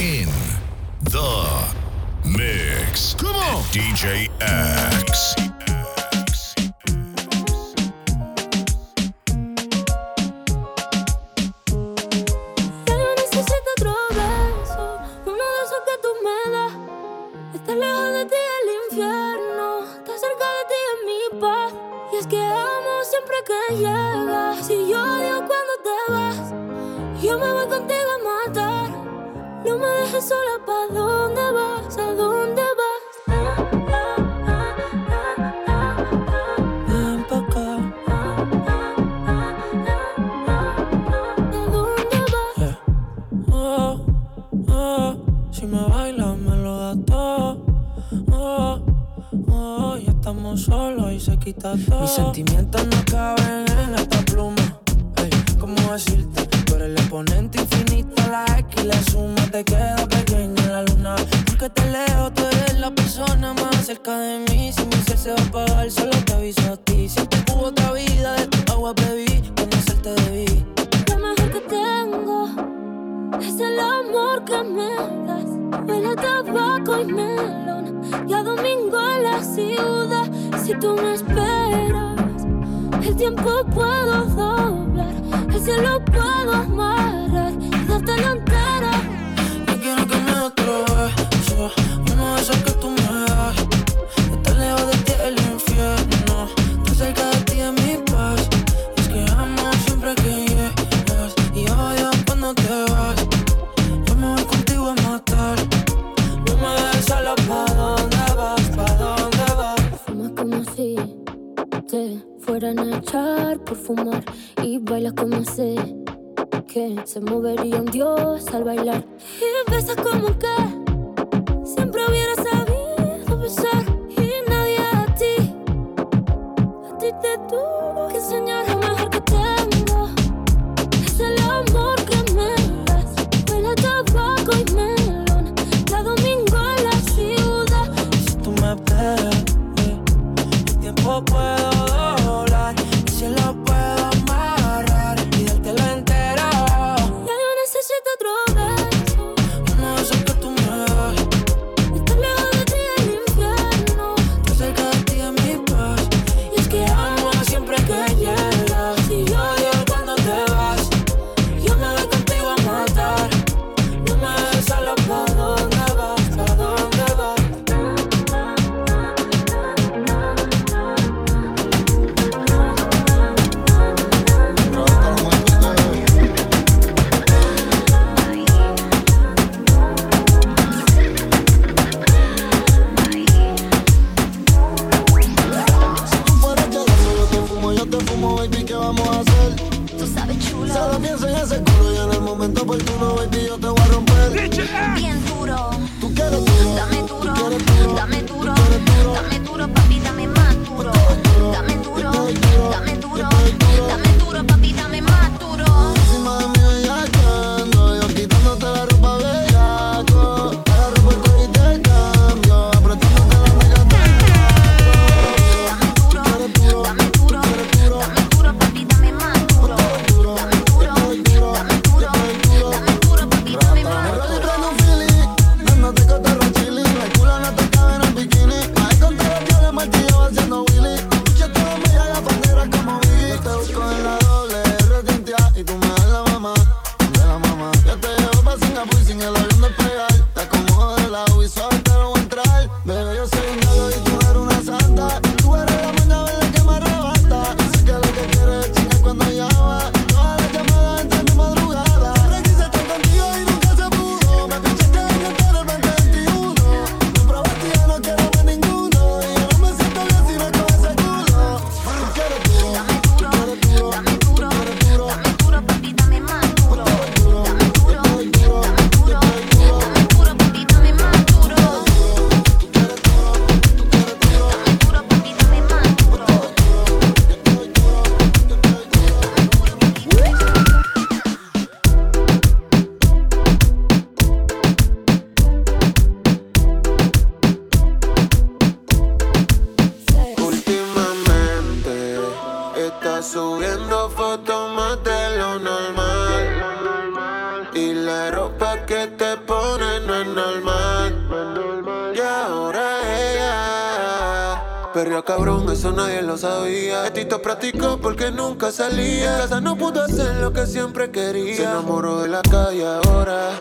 in the mix. Come on, DJ X. loco eso nadie lo sabía. Este Tito practicó porque nunca salía. En casa no pudo hacer lo que siempre quería. Se enamoró de la calle ahora.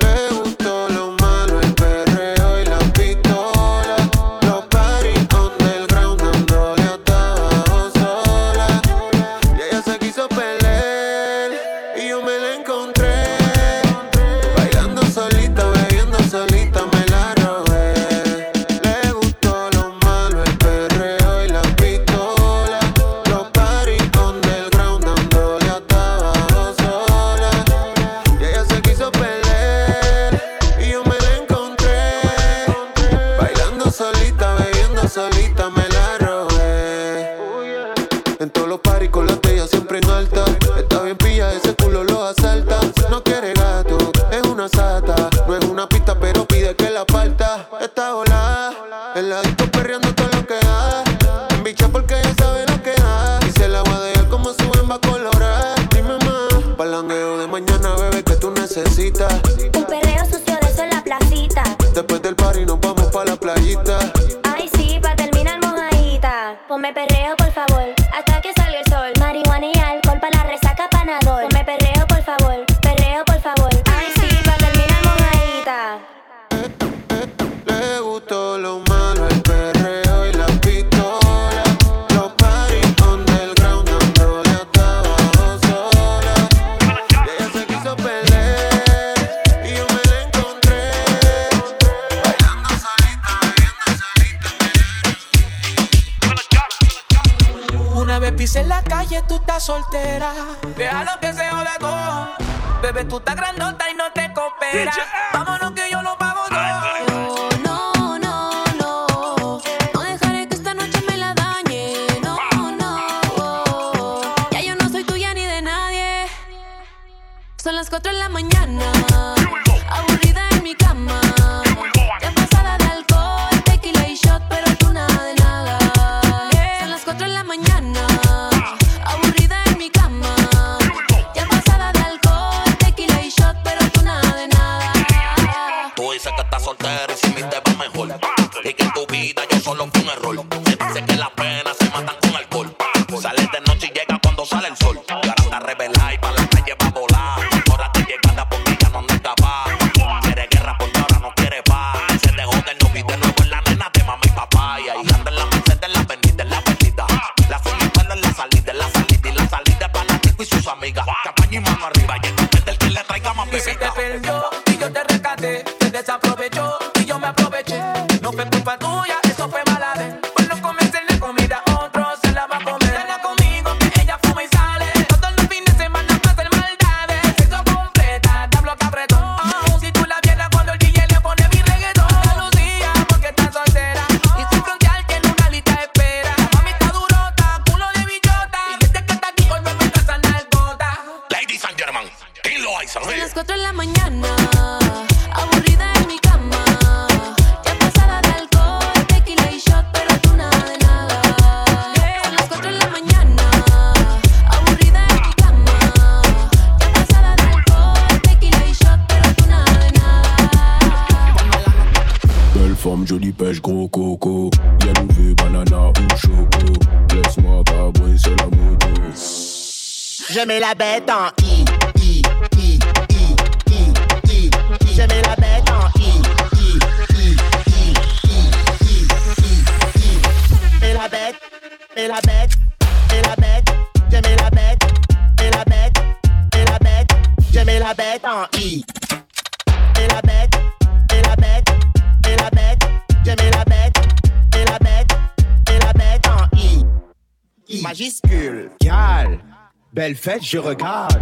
je regarde.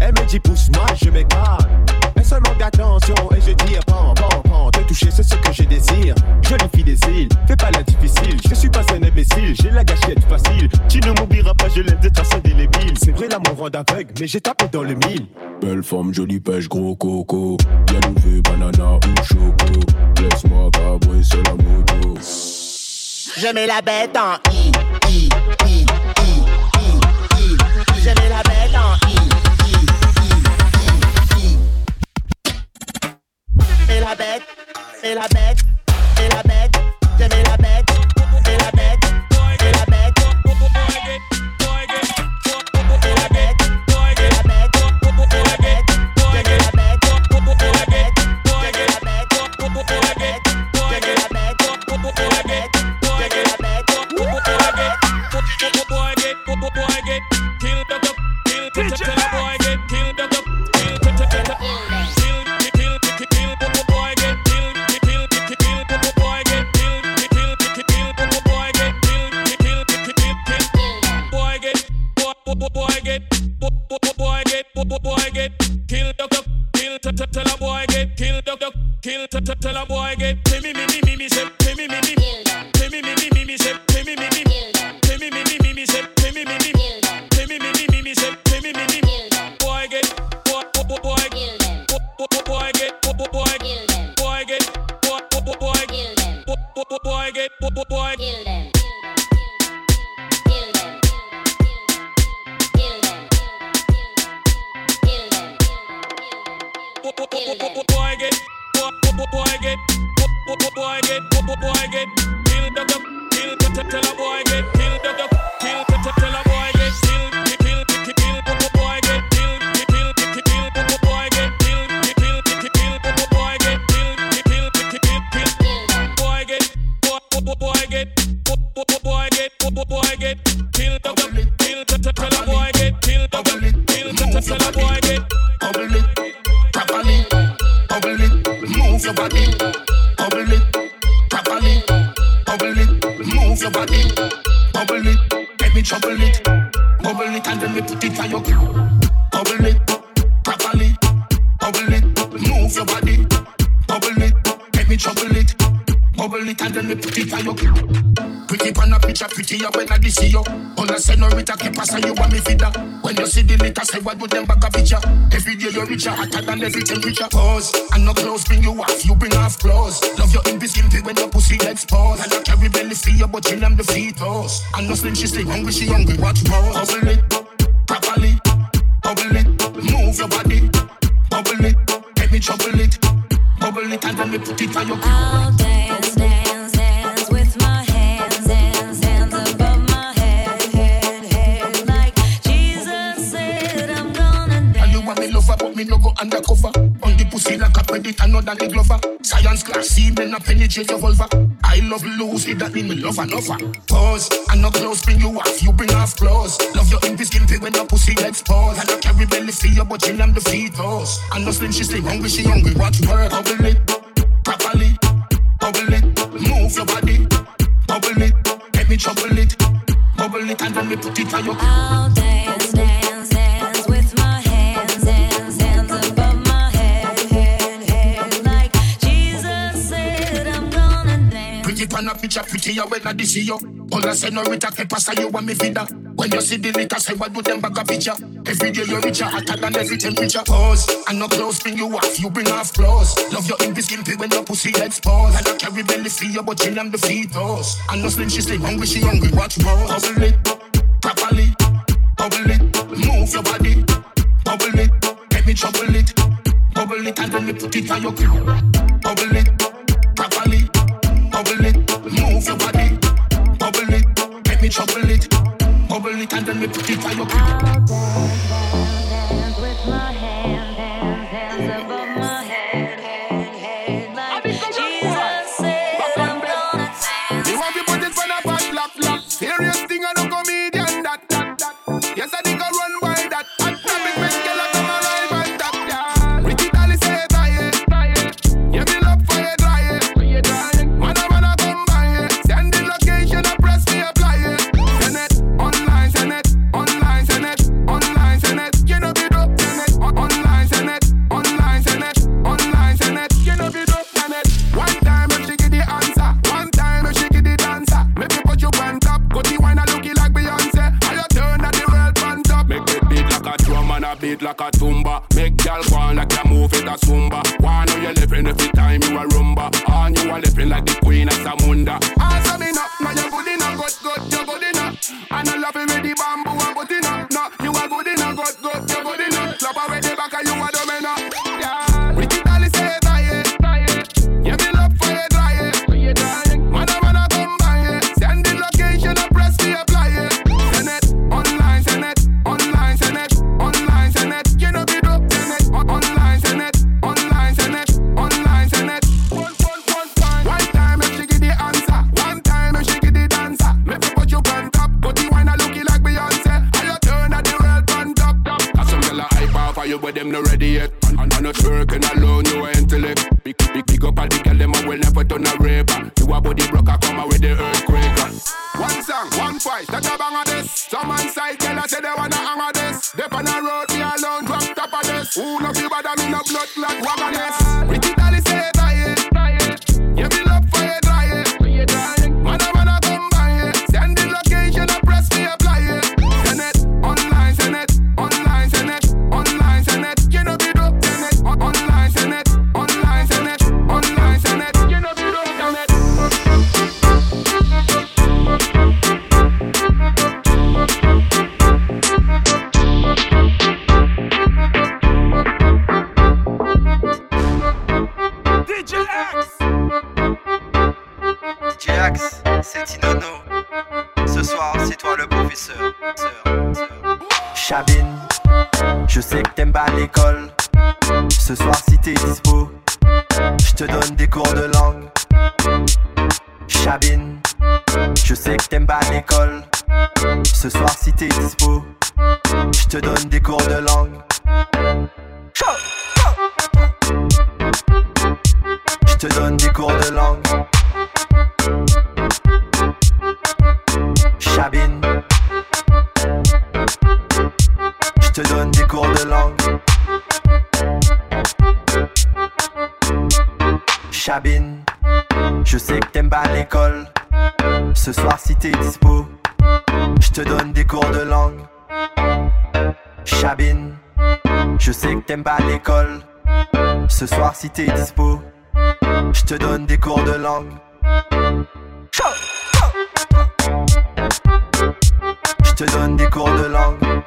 Elle me dit pousse-moi, je m'écarte. Elle seulement d'attention et je dis pan, pan, pan. Te toucher, c'est ce que je désire. Jolie fille des îles, fais pas la difficile. Je suis pas un imbécile, j'ai la gâchette facile. Tu ne m'oublieras pas, je lève des traces indélébiles. C'est vrai, l'amour rend aveugle, mais j'ai tapé dans le mille. Belle forme, jolie pêche, gros coco. Bien levé, banana ou choco. Laisse-moi cabrer sur la moto. Je mets la bête en i, i, i, i, i, i. Je mets la C'est la bête, c'est la bête, c'est la bête, j'aimais la bête, c'est la bête. Move your body, bubble it, let me trouble it, bubble it and then me put it on your bubble it properly, bubble it, move your body, bubble it, let me trouble it, bubble it and then me put it on your Pretty pan a picture, pretty prettier when I see you. On a senorita, keep us you want me feeder. When you see the litter, say what would them back a picture. Every day you're richer, hotter than every temperature. Pause, and no clothes bring you off, you bring off clothes. Love your in skimpy when your pussy exposed. And I carry belly for you, but you them the fetus. And no slim, she sleep hungry, she hungry, watch more. Bubble it, properly, bubble it, move your body, bubble it, let me trouble it, bubble it, and then me put it on your. I'll dance, me no go undercover. On the pussy like a predator, no than the glover. Science class, see me not penetrate your vulva. I love Lucy, that mean me love another. Pause, and no clothes bring you off, you bring off clothes. Love your envy skimpy when your pussy exposed. And I don't carry belly for you, but you am the fetus. And no slim, she stay hungry, she hungry, watch work. Bubble it, properly, bubble it, move your body, bubble it, let me trouble it, bubble it, and then me put it on your. I'll dance, a picture, prettier when I see you. All I say no rita que pasa you want me vida. When you see the litter, say what do them back a picture. Every day you're richer, hotter than every temperature. Pause, and no clothes bring you off, you bring off clothes. Love your impi skimpy when your pussy exposed. And I carry belly for you, but you am the fetus. And no slim, she stay hungry, she hungry, watch more. Bubble it, properly, bubble it, move your body, bubble it, let me trouble it, bubble it, and then me put it on your Bubble it, me trouble it, bubble it, and then me put it ah, on Chabine, je sais que t'aimes pas l'école. Ce soir, si t'es dispo, je te donne des cours de langue. Je te donne des cours de langue. Chabine, je te donne des cours de langue. Chabine. Je sais que t'aimes pas l'école. Ce soir, si t'es dispo, je te donne des cours de langue. Chabine, je sais que t'aimes pas l'école. Ce soir, si t'es dispo, je te donne des cours de langue. Je te donne des cours de langue.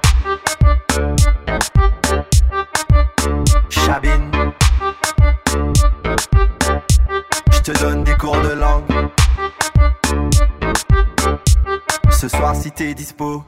Chabine. te donne des cours de langue. Ce soir, si t'es dispo.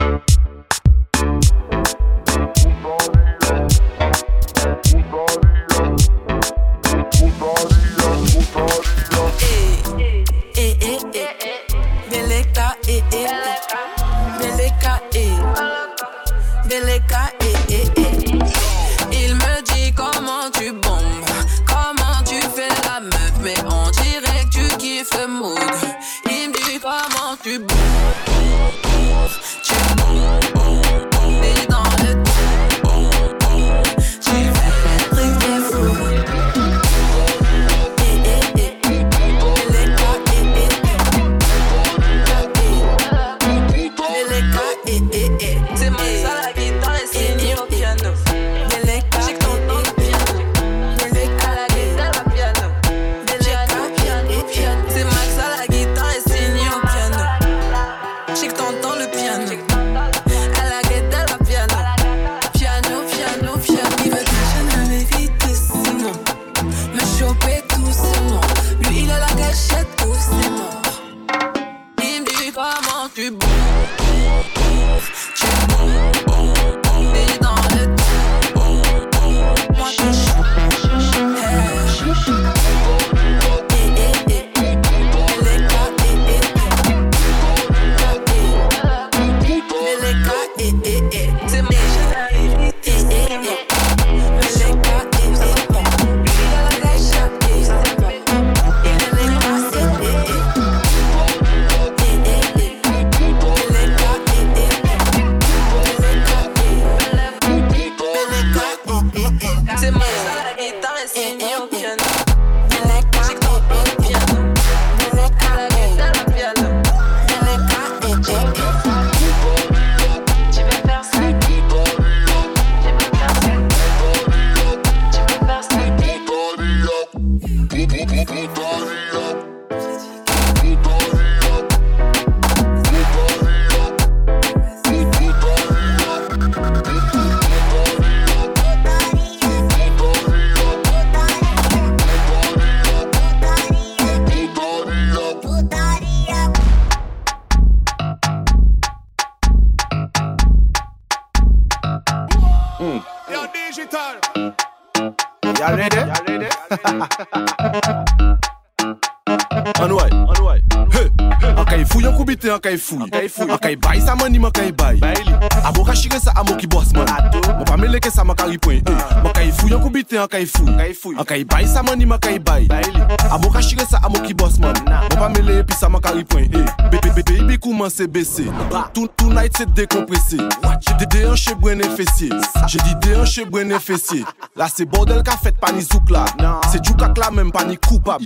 c'est baissé. Tout, night c'est décompressé. J'ai des déhanches chez Brené Fessier. J'ai dit déhanches chez Brené Fessier. Là c'est bordel qu'a fait pas ni zouk là. C'est du cac là même pas ni coupable.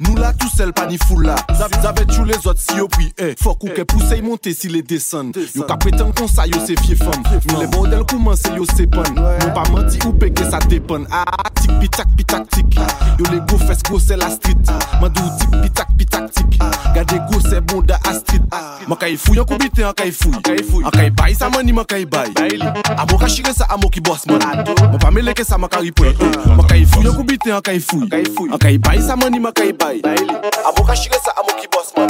Nous là tout seul pas ni foule là. J'avais tous les autres si au prix. Eh, faut qu'on pousse monter si les descendent. Yo ka prétend qu'on ça yo c'est fier femme. Mais les bordels commencent yo c'est bon. Non pas menti ou péqué ça dépanne. Ah tic pitac pitac tic. Yo les gros fesses gros c'est la street. Mandou tic pitac pitac tic. Gardez gros c'est bon da street. Ma kay fouille en coubité en kay fouille. En kay bail ça mani ma kay bail. Amo ka ça amo qui boss man. Mon pas mêlé que ça ma kay point. Ma kay fouille en coubité en kay fouille. En kay bail ça mani ma kay bail. Baile. A boca chega essa amor que boss, mano.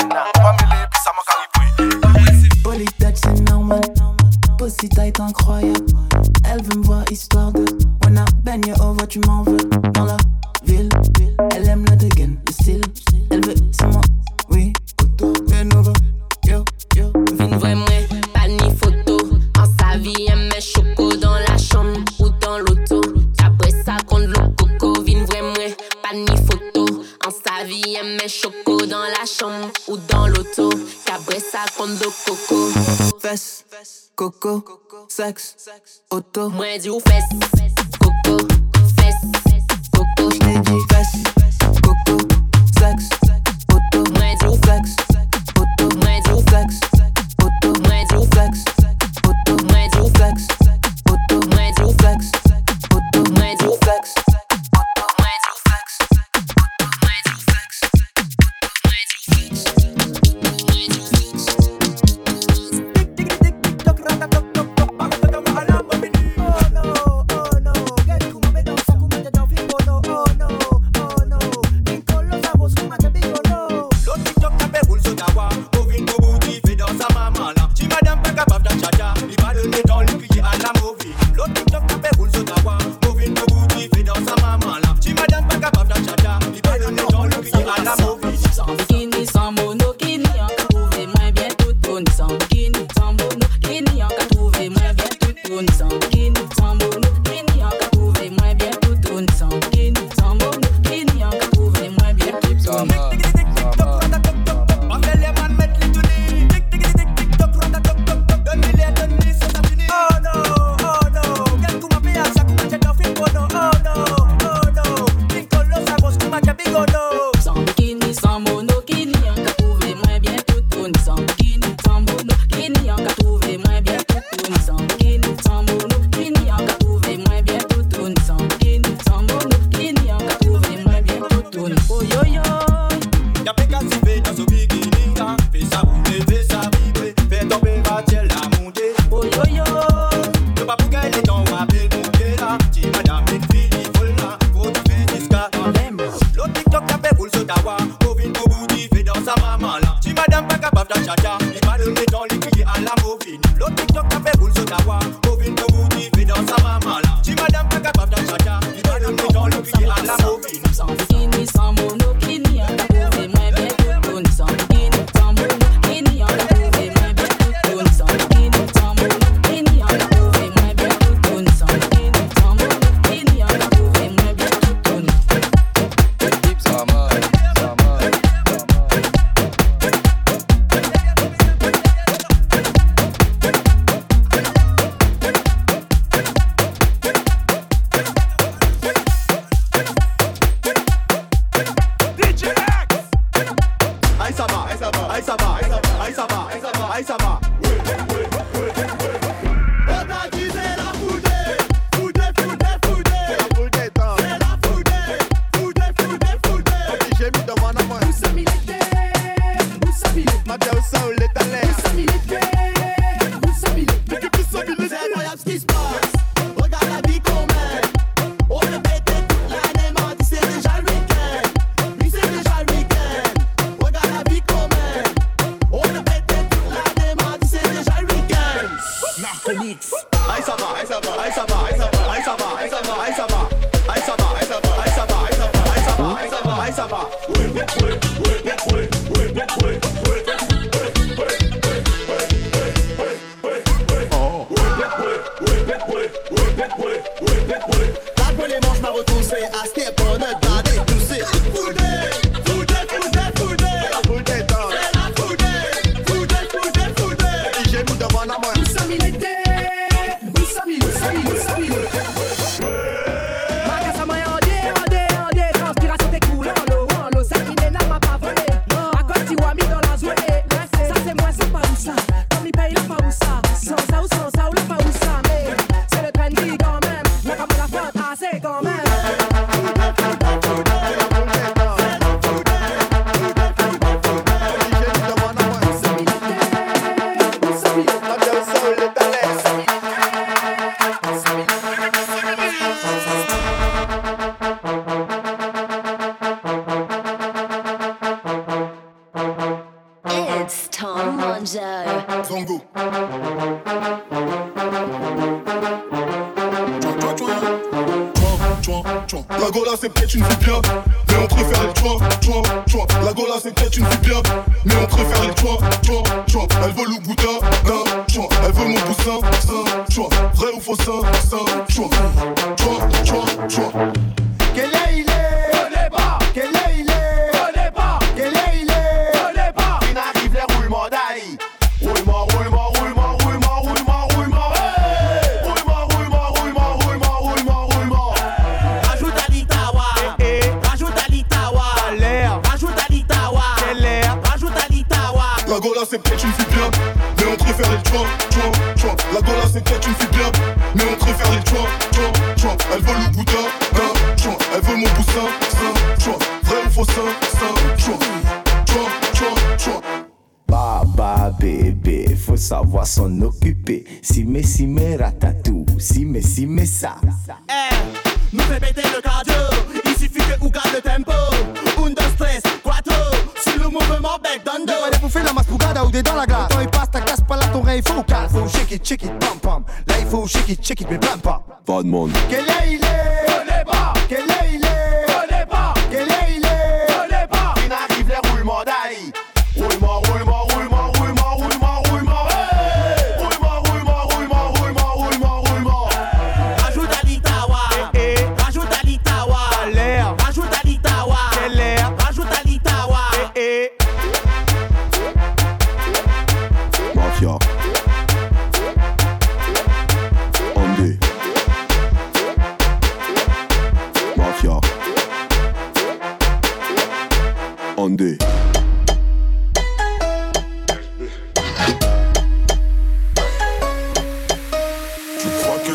coco, sex, auto. Moi du fesse, coco, fesse, coco. J't'ai dit coco, sex, auto. Moi du flex, auto. Moi du flex.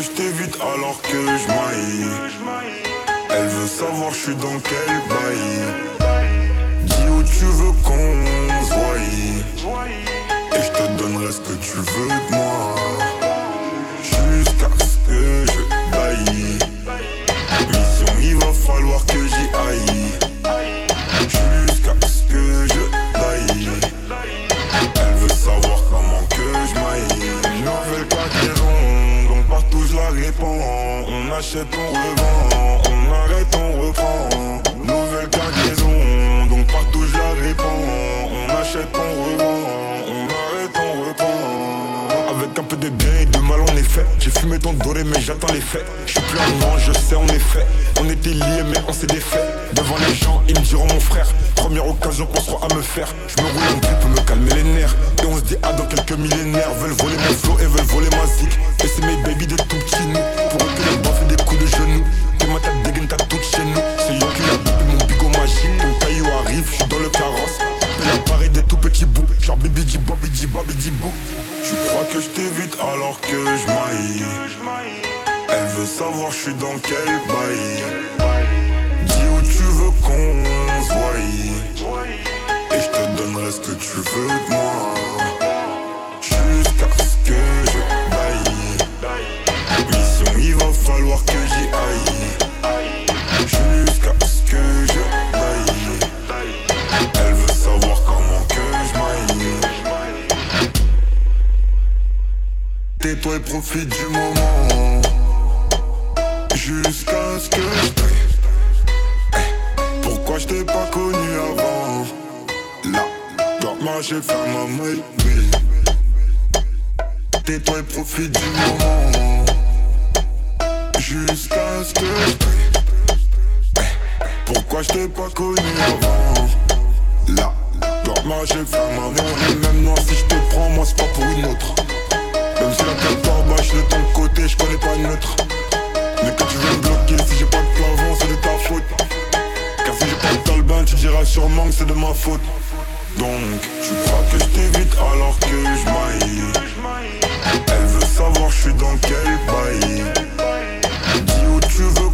Je t'évite alors que je maille Elle veut savoir je suis dans quel bail. Dis où tu veux qu'on voie. Et je te donnerai ce que tu veux de moi achète, on revend. On arrête, on reprend. Nouvelle cargaison Donc partout je la répands On achète, on revend. On arrête, on reprend. Avec un peu de bien et de mal en effet J'ai fumé ton doré mais j'attends les faits. Je suis plus un je sais en effet On était liés mais on s'est défait Devant les gens ils me diront mon frère Première occasion qu'on sera à me faire. Je me roule grip pour me calmer les nerfs. Et on se dit ah dans quelques millénaires Veulent voler mon flow et veulent voler ma zik. Et c'est mes baby des tout petits nous. Pour eux les bas fait des coups de genoux. T'es ma tête dégaine t'as toute chez nous. C'est yo depuis mon bigot magique Ton caillou arrive, je suis dans le carrosse. Et l'appareil des tout petits bouts. Genre bibi di bobi di bobi di bou Tu crois que je t'évite alors que je maille? Elle veut savoir je suis dans quel bail qu'on se voie Et je te donnerai ce que tu veux de moi. Jusqu'à ce que je baille. Mission il va falloir que j'y aille. Jusqu'à ce que je baille. Elle veut savoir comment que je maille. Tais-toi et profite du moment. Jusqu'à ce que je t'ai pas connu avant. Là, dans ma j'ai fait ma maille Tais-toi et profite du moment. Jusqu'à ce que Pourquoi je t'ai pas connu avant? Là, dans ma j'ai fait ma maille Même moi si je te prends, moi c'est pas pour une autre. Même si la tête par de côté, je connais pas neutre mais quand tu veux me bloquer, si j'ai pas de plafond, c'est de ta faute. Tu diras sûrement que c'est de ma faute. Donc, tu crois que je t'évite alors que je maille. Elle veut savoir je suis dans quel bail. Dis où tu veux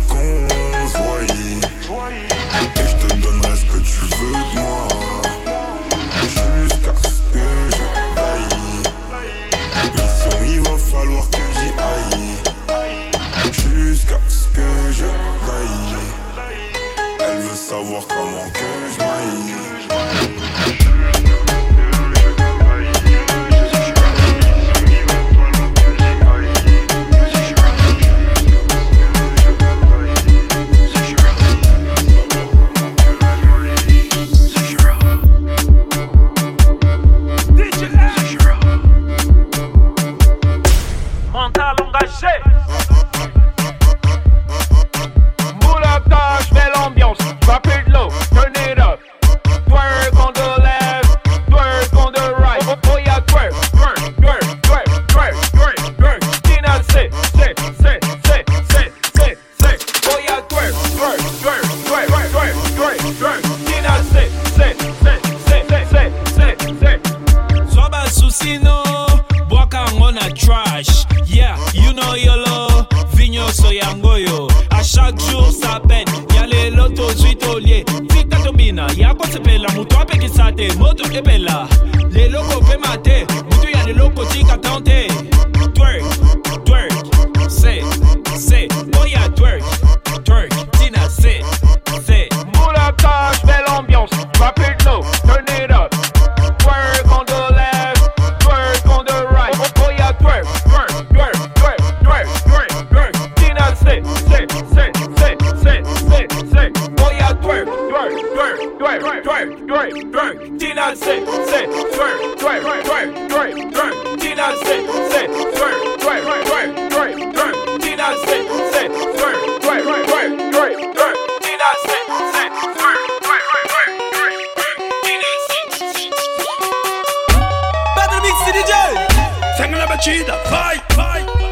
Bye, bye.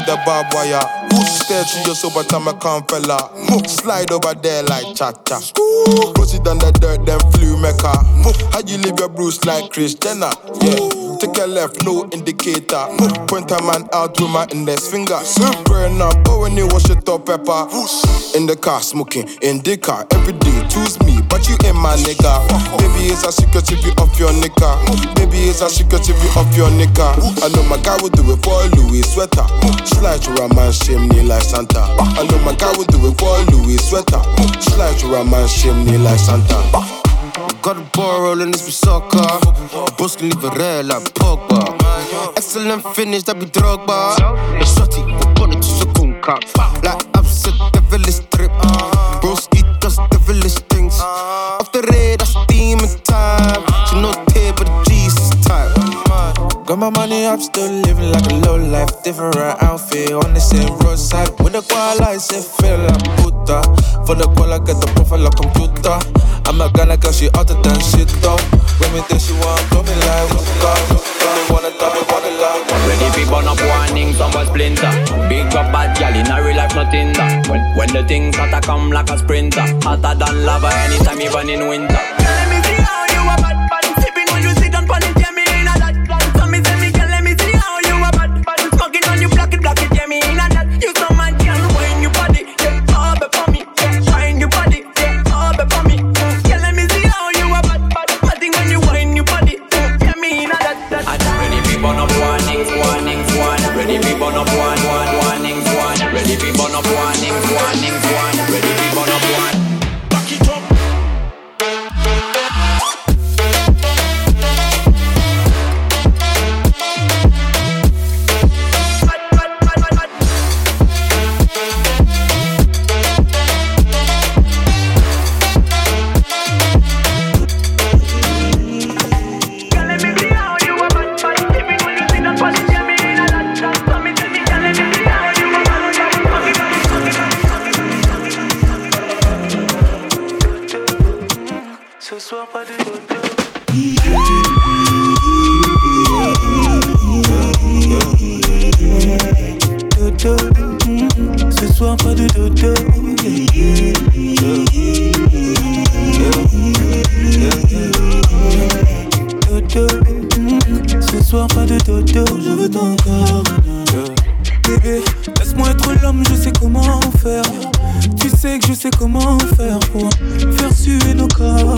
With the barbed wire. Who stare through your sober time I can't fella. Slide over there like cha cha. Pussy down the dirt, then flew mecca. How you leave your bruise like Chris Jenner? Yeah. Take a left, no indicator. Point a man out with my index finger. Burn up, but when you wash it up, pepper. In the car, smoking, in the car. Every day, choose me, but you ain't my nigga. Baby, it's a secret if you off your nigga. Baby, it's a secret if you off your nigga. I know my guy would do it for a Louis sweater. Slide through a man, chimney like Santa. I know my guy would do it for a Louis sweater. Slide through a man, chimney like Santa. Got a ball rolling this with soccer. Can leave a red like Pogba. Excellent finish, that be Drogba. A shotty, we put it to the kunka. Like said, devilish trip. Broski does devilish things. Off the radar, steam in time. She knows tape, but the. Got my money up, still living like a low life. Different outfit on the same roadside. With the koala, I say feel like puta. For the koala, get the profile like computer. I'm a Ghana girl, she hotter than shit though. When me think she want blow me like they wanna they like. Ready fi burn up warning, some was splinter. Big up bad gal in a real life, nothing that. When, when the things hotter come like a sprinter, hotter than lava anytime, even in winter. Every burn up warning, warning Ce soir, pas de dodo. Ce soir, pas de dodo. Ce soir, pas de dodo. Je veux ton corps. Bébé, laisse-moi être l'homme, je sais comment faire. Tu sais que je sais comment faire pour faire suer nos corps.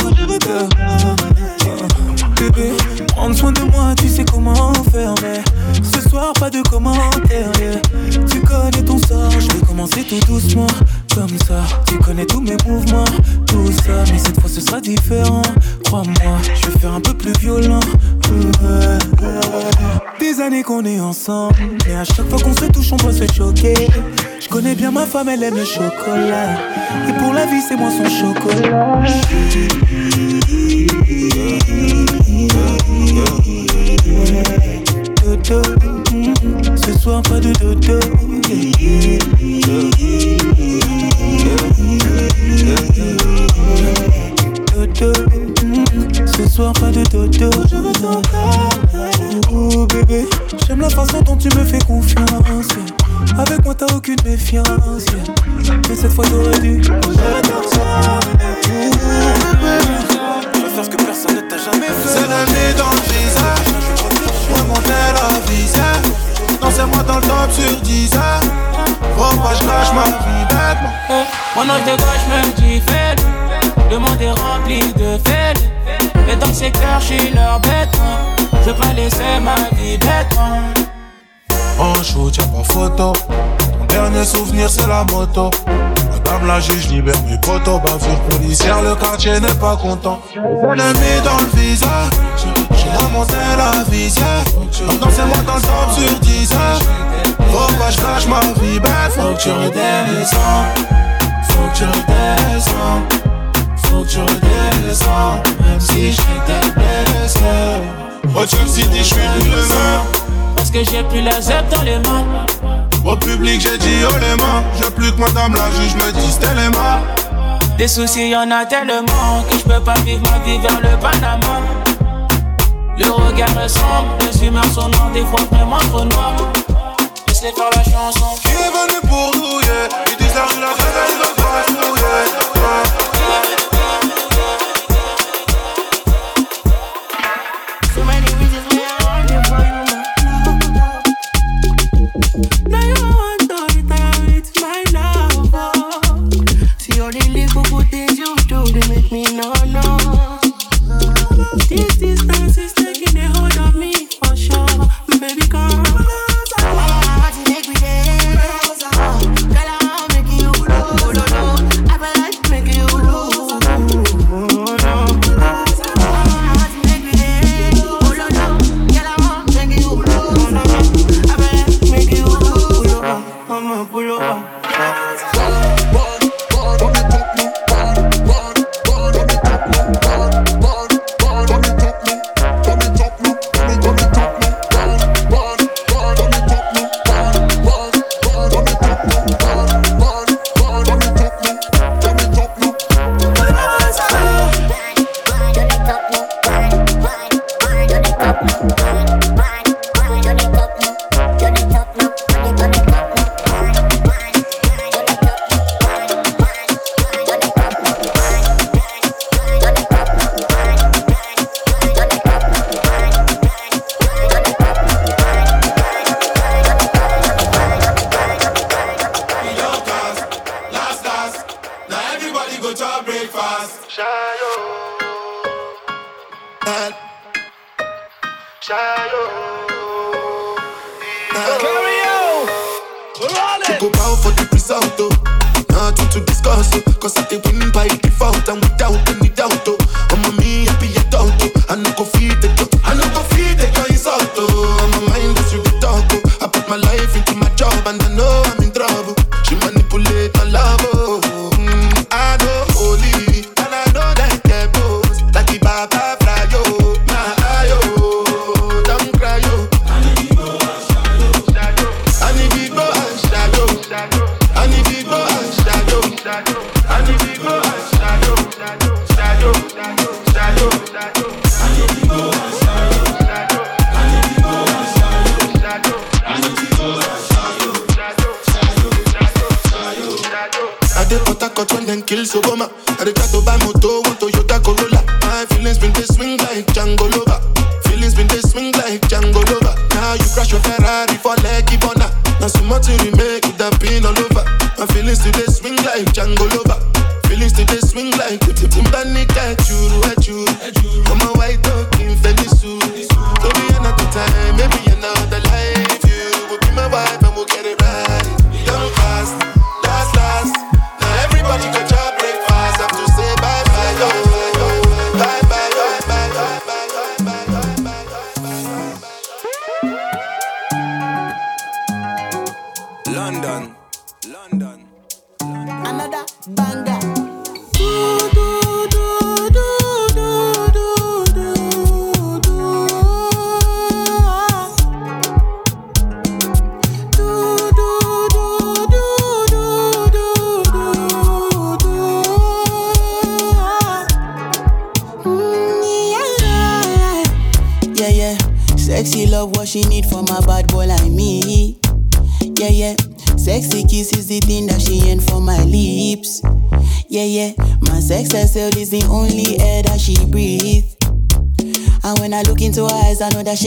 Bébé, prendre soin de moi, tu sais comment faire. Mais ce soir, pas de commentaires. yeah. Tu connais ton sort, je vais commencer tout doucement. Comme ça, tu connais tous mes mouvements, tout ça. Mais cette fois, ce sera différent. Crois-moi, je vais faire un peu plus violent. Ouais. Des années qu'on est ensemble, et à chaque fois qu'on se touche, on doit se choquer. Je connais bien ma femme, elle aime le chocolat. Et pour la vie, c'est moi son chocolat. Ce soir pas de dodo. Ce soir pas de dodo. Je veux bébé, j'aime la façon dont tu me fais confiance. yeah. Avec moi t'as aucune méfiance. yeah. Mais cette fois t'aurais dû. Je t'en sors. Je vais faire ce que personne ne t'a jamais fait. C'est le nez dans le visage Remonter la visère Dansez-moi dans le top sur 10 heures Faut pas je lâche ma vie bêtement Mon œil de gauche me dit faible Le monde est rempli de faibles Et dans ces cœurs, je suis leur bête Je veux pas laisser ma vie bêtement En shoot y'a pas photo. Ton dernier souvenir c'est la moto. Madame la juge libère mes potos. Bavure policière, le quartier n'est pas content. L'ennemi dans le visage. J'ai remonté la visière. Dansez-moi dans le top sur 10 heures. Faut pas je lâche ma vie bête. Faut que tu redescends. Faut que tu redescends faut que je même si je déteste. Oh, tu me si dis, je suis millionnaire. Parce que j'ai plus la zep dans les mains. Au public, j'ai dit oh les mains. J'ai plus que madame la juge me dise tellement. Des soucis, y en a tellement que je peux pas vivre ma vie vers le Panama. Le regard ressemble, les humeurs sont noires, des fois vraiment trop noires. Laisse-les faire la chanson. Qui est venu pour nous. Ils disent la rue, la rue, la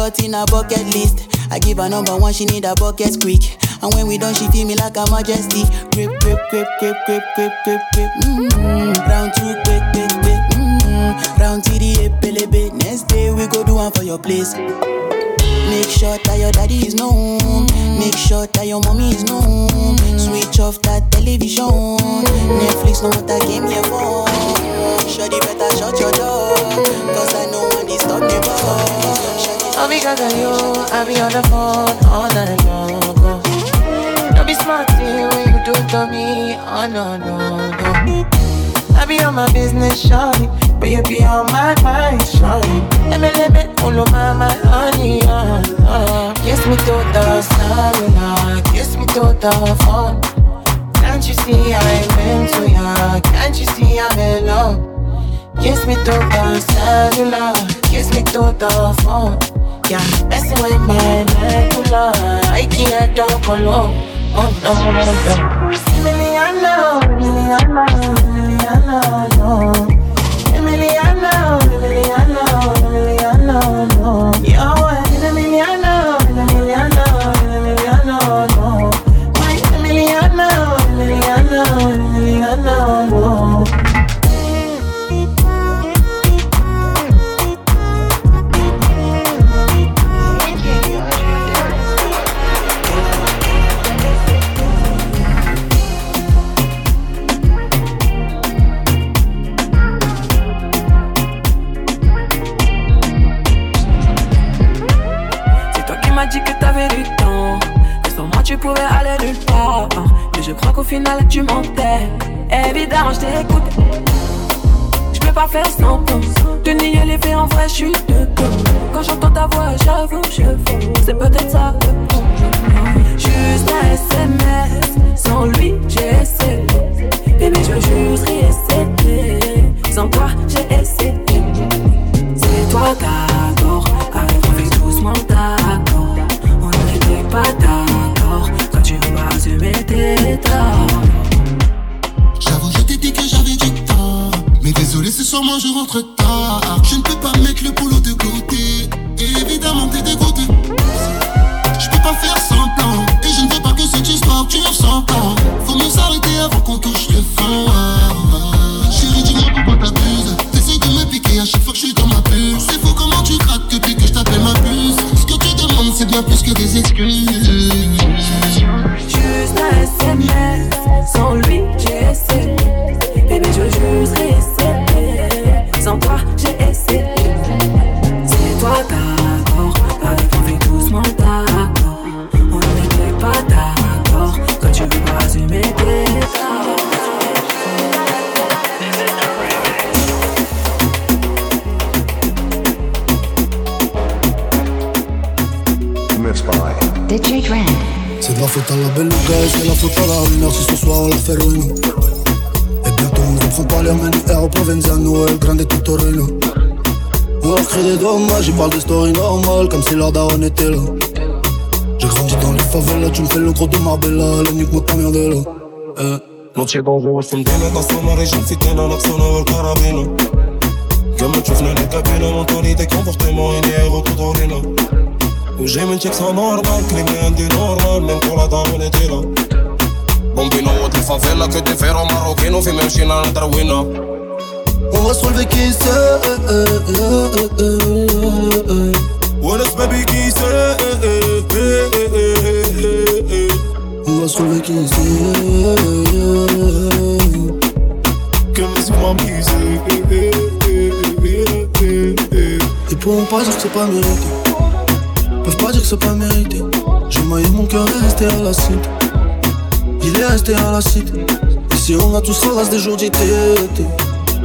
lot in a bucket list. I give her number one, she need a bucket quick. And when we done, she feel me like a majesty. Grip, grip, grip, grip, grip, grip, grip, grip. Mm-hmm. Round two, quick, quick, quick. Mm-hmm. Round three, bit Next day we go do one for your place. Make sure that your daddy is known. Make sure that your mommy is known. Switch off that television. Netflix know what I came here for. Sure, better shut your door. Cause I know one stop me about. All because of you, I be on the phone all night long. Don't be smart when you do to me. Oh no, no, no. I be on my business, shawty But you be on my mind, shawty Let me, let me, all over my honey, uh, uh. Kiss me to the cellular Kiss me to the phone Can't you see I'm into ya Can't you see I'm in love Kiss me to the cellular Kiss me to the phone Yeah, messing with my medulla I can't talk alone Oh no, no, no. Emiliano, Emiliano, Emiliano, no pouvais aller nulle part. Mais je crois qu'au final tu mentais. Évidemment, je t'ai écouté. Je peux pas faire semblant de nier les faits en vrai, je suis dedans. Quand j'entends ta voix, j'avoue, je fonds. C'est peut-être ça le. Juste un SMS, sans lui, j'ai essayé. Bébé, je veux juste réessayer. Sans toi, j'ai essayé. C'est toi d'accord, avec doucement d'accord. On n'était pas d'accord, J'avoue, je t'ai dit que j'avais du temps. Mais désolé, ce soir, moi, je rentre tard. Je ne peux pas mettre le boulot de côté. Et évidemment, t'es dégoûté. Je peux pas faire semblant. Et je ne veux pas que cette histoire dure sans temps. Faut mieux s'arrêter avant qu'on touche le fond. Chérie, dis-moi pourquoi t'abuses. T'essayes de me piquer à chaque fois que je suis dans ma bulle. C'est fou comment tu craques depuis que je t'appelle ma puce. Ce que tu demandes, c'est bien plus que des excuses. de la faute à la belle Luga et c'est la faute à la ruine Si ce soir on la fait ruine Et bientôt on ne reprend pas les mains du R au Provenzano El Grande Tutorino On leur crée des dommages, ils parlent des stories normales Comme si leur daron était là J'ai grandi dans les favelas, tu me fais le gros de Marbella La nuque moi ta merde là eh. نوتشي دونجور فهمتيني قصونا ريجيم سيتينا نقصونا والكرابينا كما تشوفنا لي كابينا مونتاليتي كونفورتيمون اني ايغو تدورينا وجاي من تيك سا نورمال كلمي عندي نورمال ميم كولا دارون اتيلا بومبينو ود الفافيلا كو دي فيرو ماروكينو في ممشينا ندروينا On va se relever qui c'est وناس بابي كي سي On va se relever qui c'est كما زعما ميزي Ils pourront pas dire que c'est pas mérité Peuvent pas dire que c'est pas mérité. J'ai maillé mon cœur est resté à la cite Il est resté à la cite Ici on a tous ralasse des jours d'été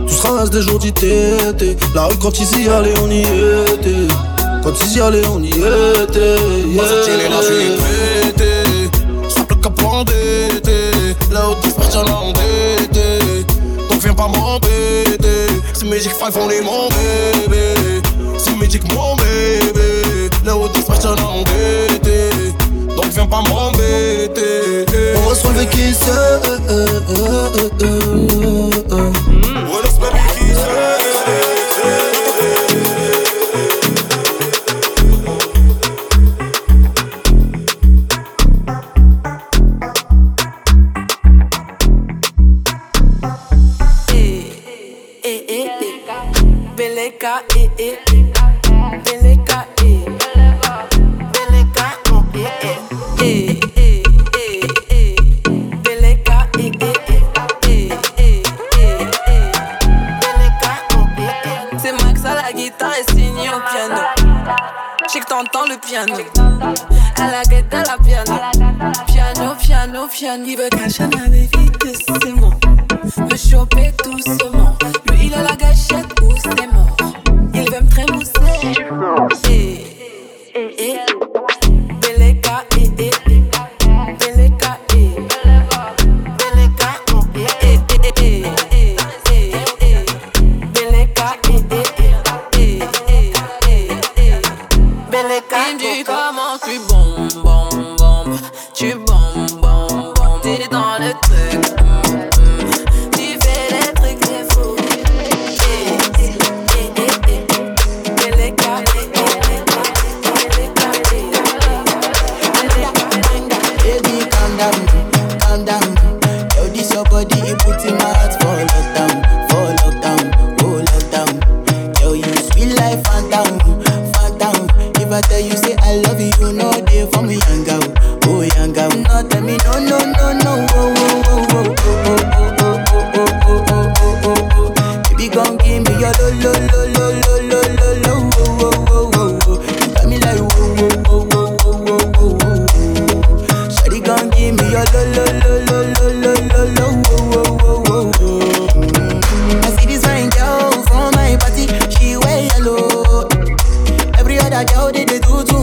Tous ralasse des jours d'été La rue quand ils y allaient on y était. Quand ils y allaient on y était. Capondete Là où tu fais j'en endetté Donc viens pas m'embêter. C'est Magic 5 on est mon bébé viens pas m'embêter. On va se relever qui c'est girl did they do to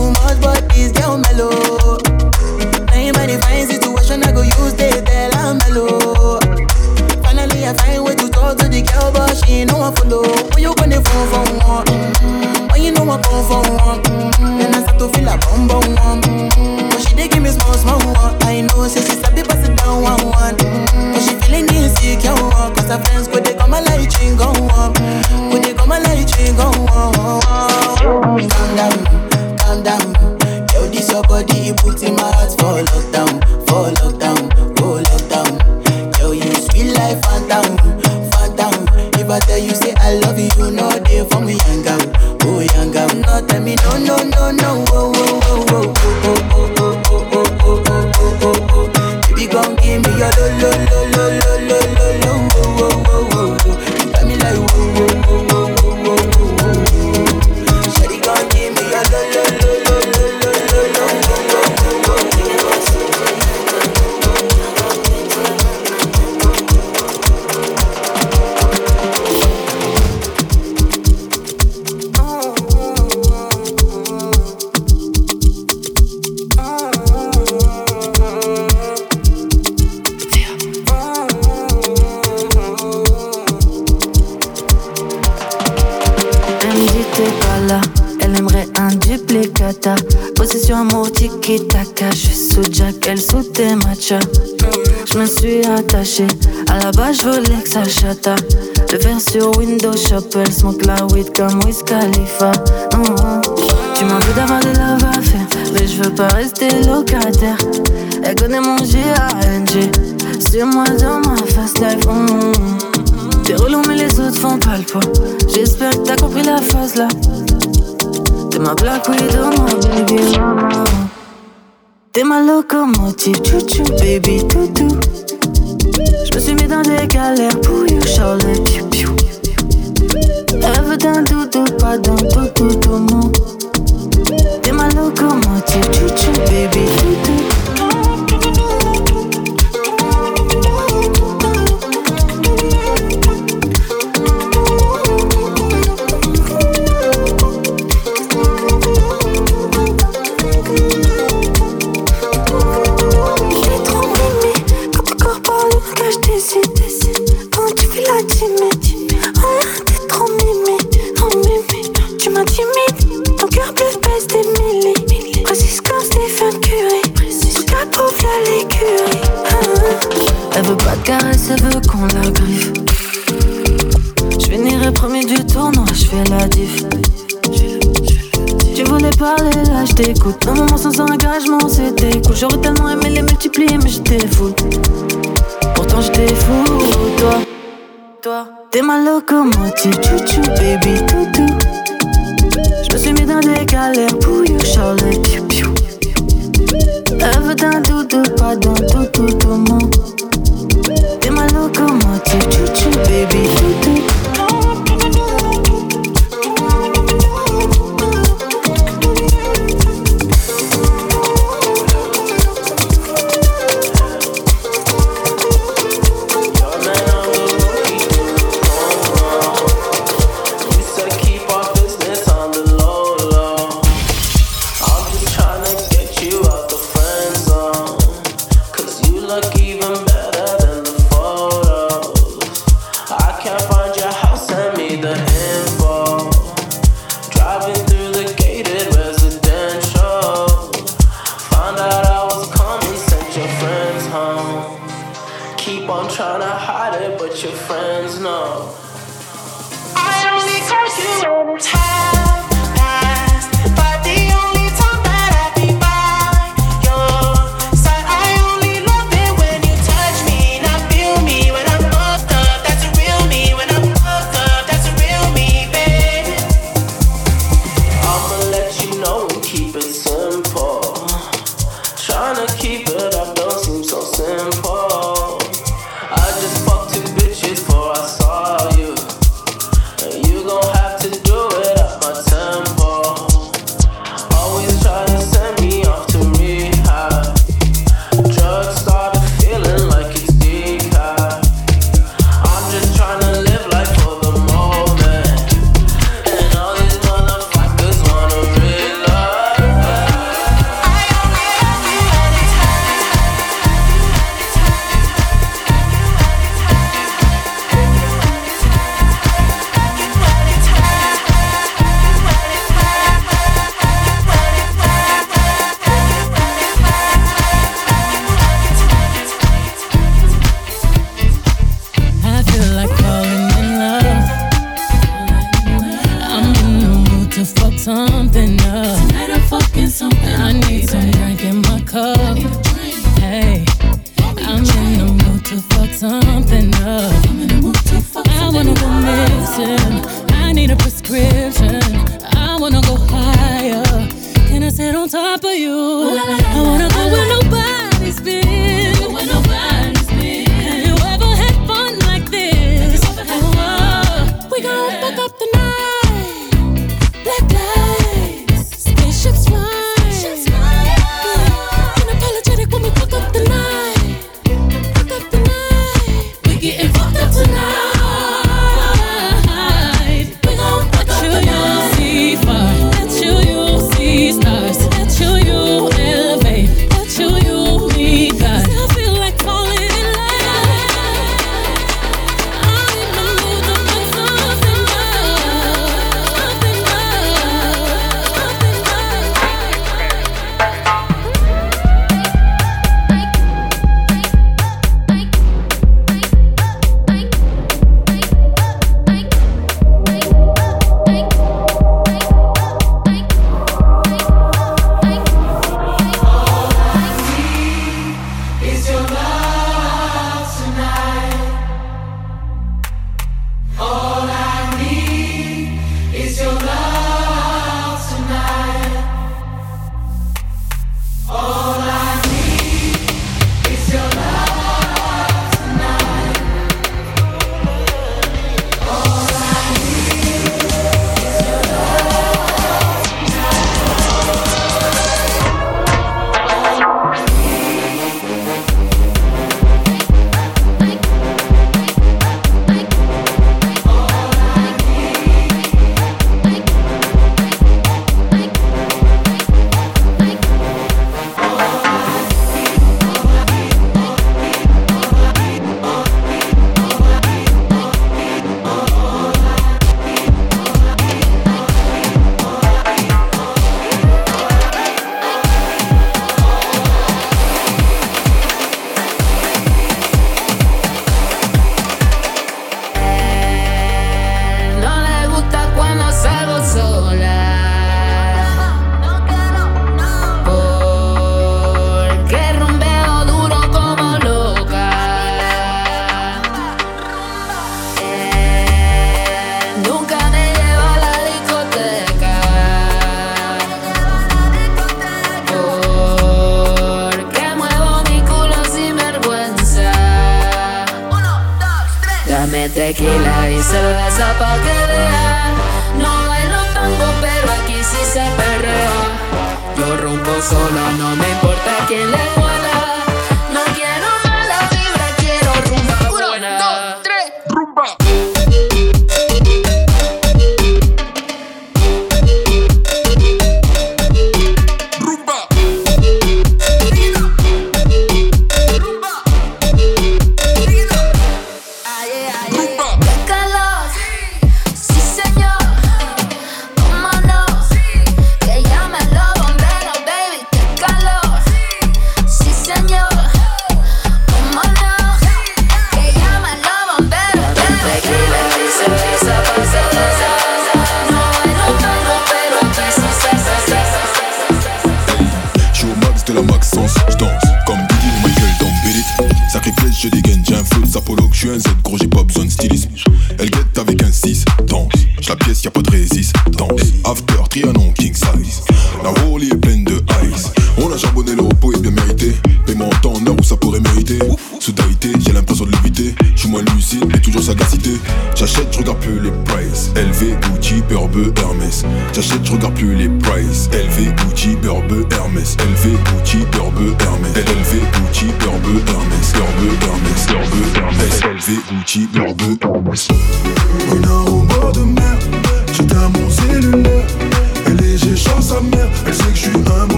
pris un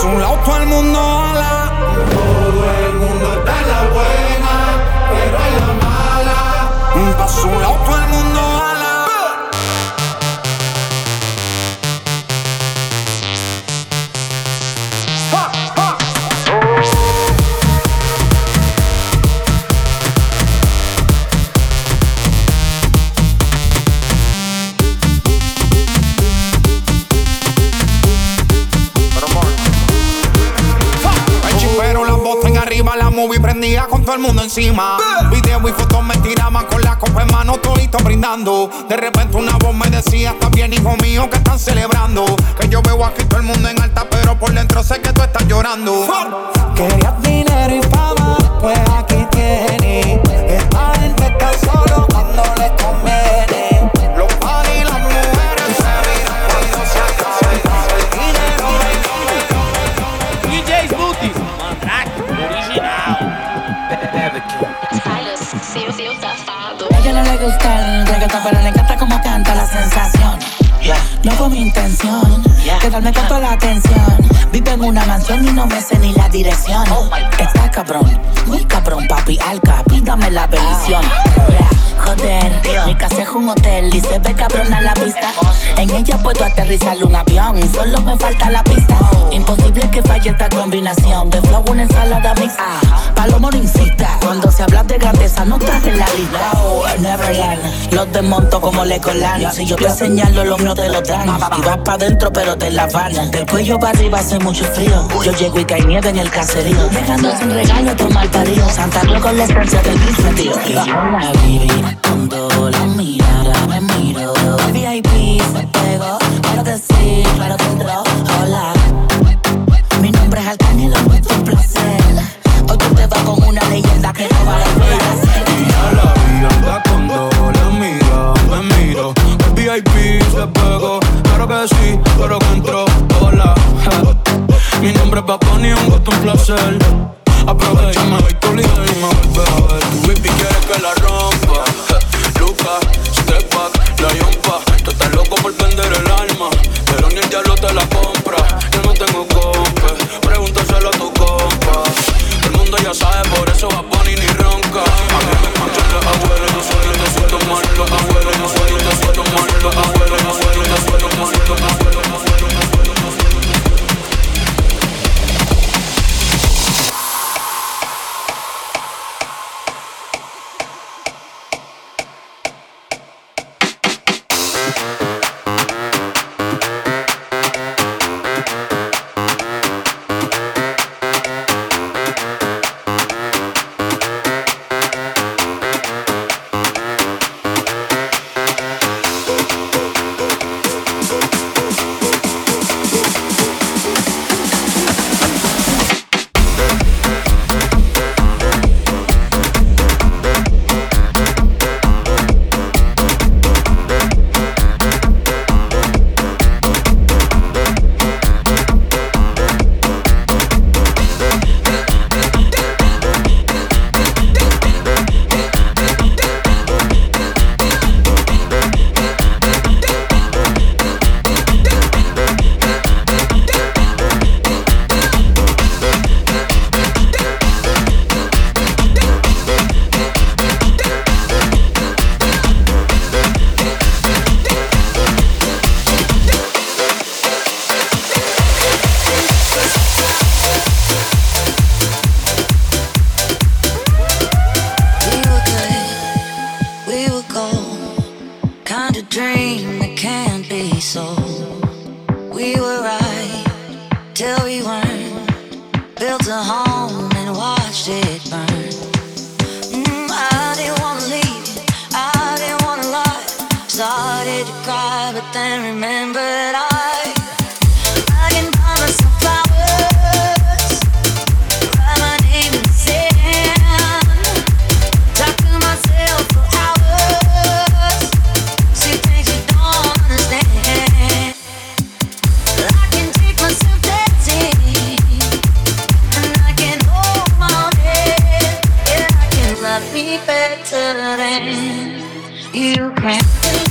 su lado todo el mundo ala. Todo el mundo encima. Video y fotos me tiraban con la copa en mano, todito brindando. De repente una voz me decía, está bien hijo mío, que están celebrando. Que yo veo aquí todo el mundo en alta, pero por dentro sé que tú estás llorando. Querías dinero y fama, pues aquí tienes. Esta gente está solo cuando les conviene. Pero le encanta como canta la sensación. No fue mi intención quedarme con toda la atención. Vivo en una mansión y no me sé ni la dirección. Está cabrón, muy cabrón, papi alca, pídame la bendición. Joder, mi casa es un hotel y se ve cabrón a la vista. En ella puedo aterrizar un avión, solo me falta la pista. Imposible que falle esta combinación de flow, una ensalada mixta. Cuando se habla de grandeza no estás en la lista. Oh, Neverland, los desmonto como Legoland. Si yo te señalo, lo mío te lo dan. Y vas pa' dentro, pero te la van. Del cuello para arriba hace mucho frío. Yo llego y cae nieve en el caserío. Dejando sin regalo tomar parido. Santa Claus con la esencia del grifo, tío. Y yo la viví cuando la mirada me miro. El VIP se pegó, claro que sí, seul. when you can.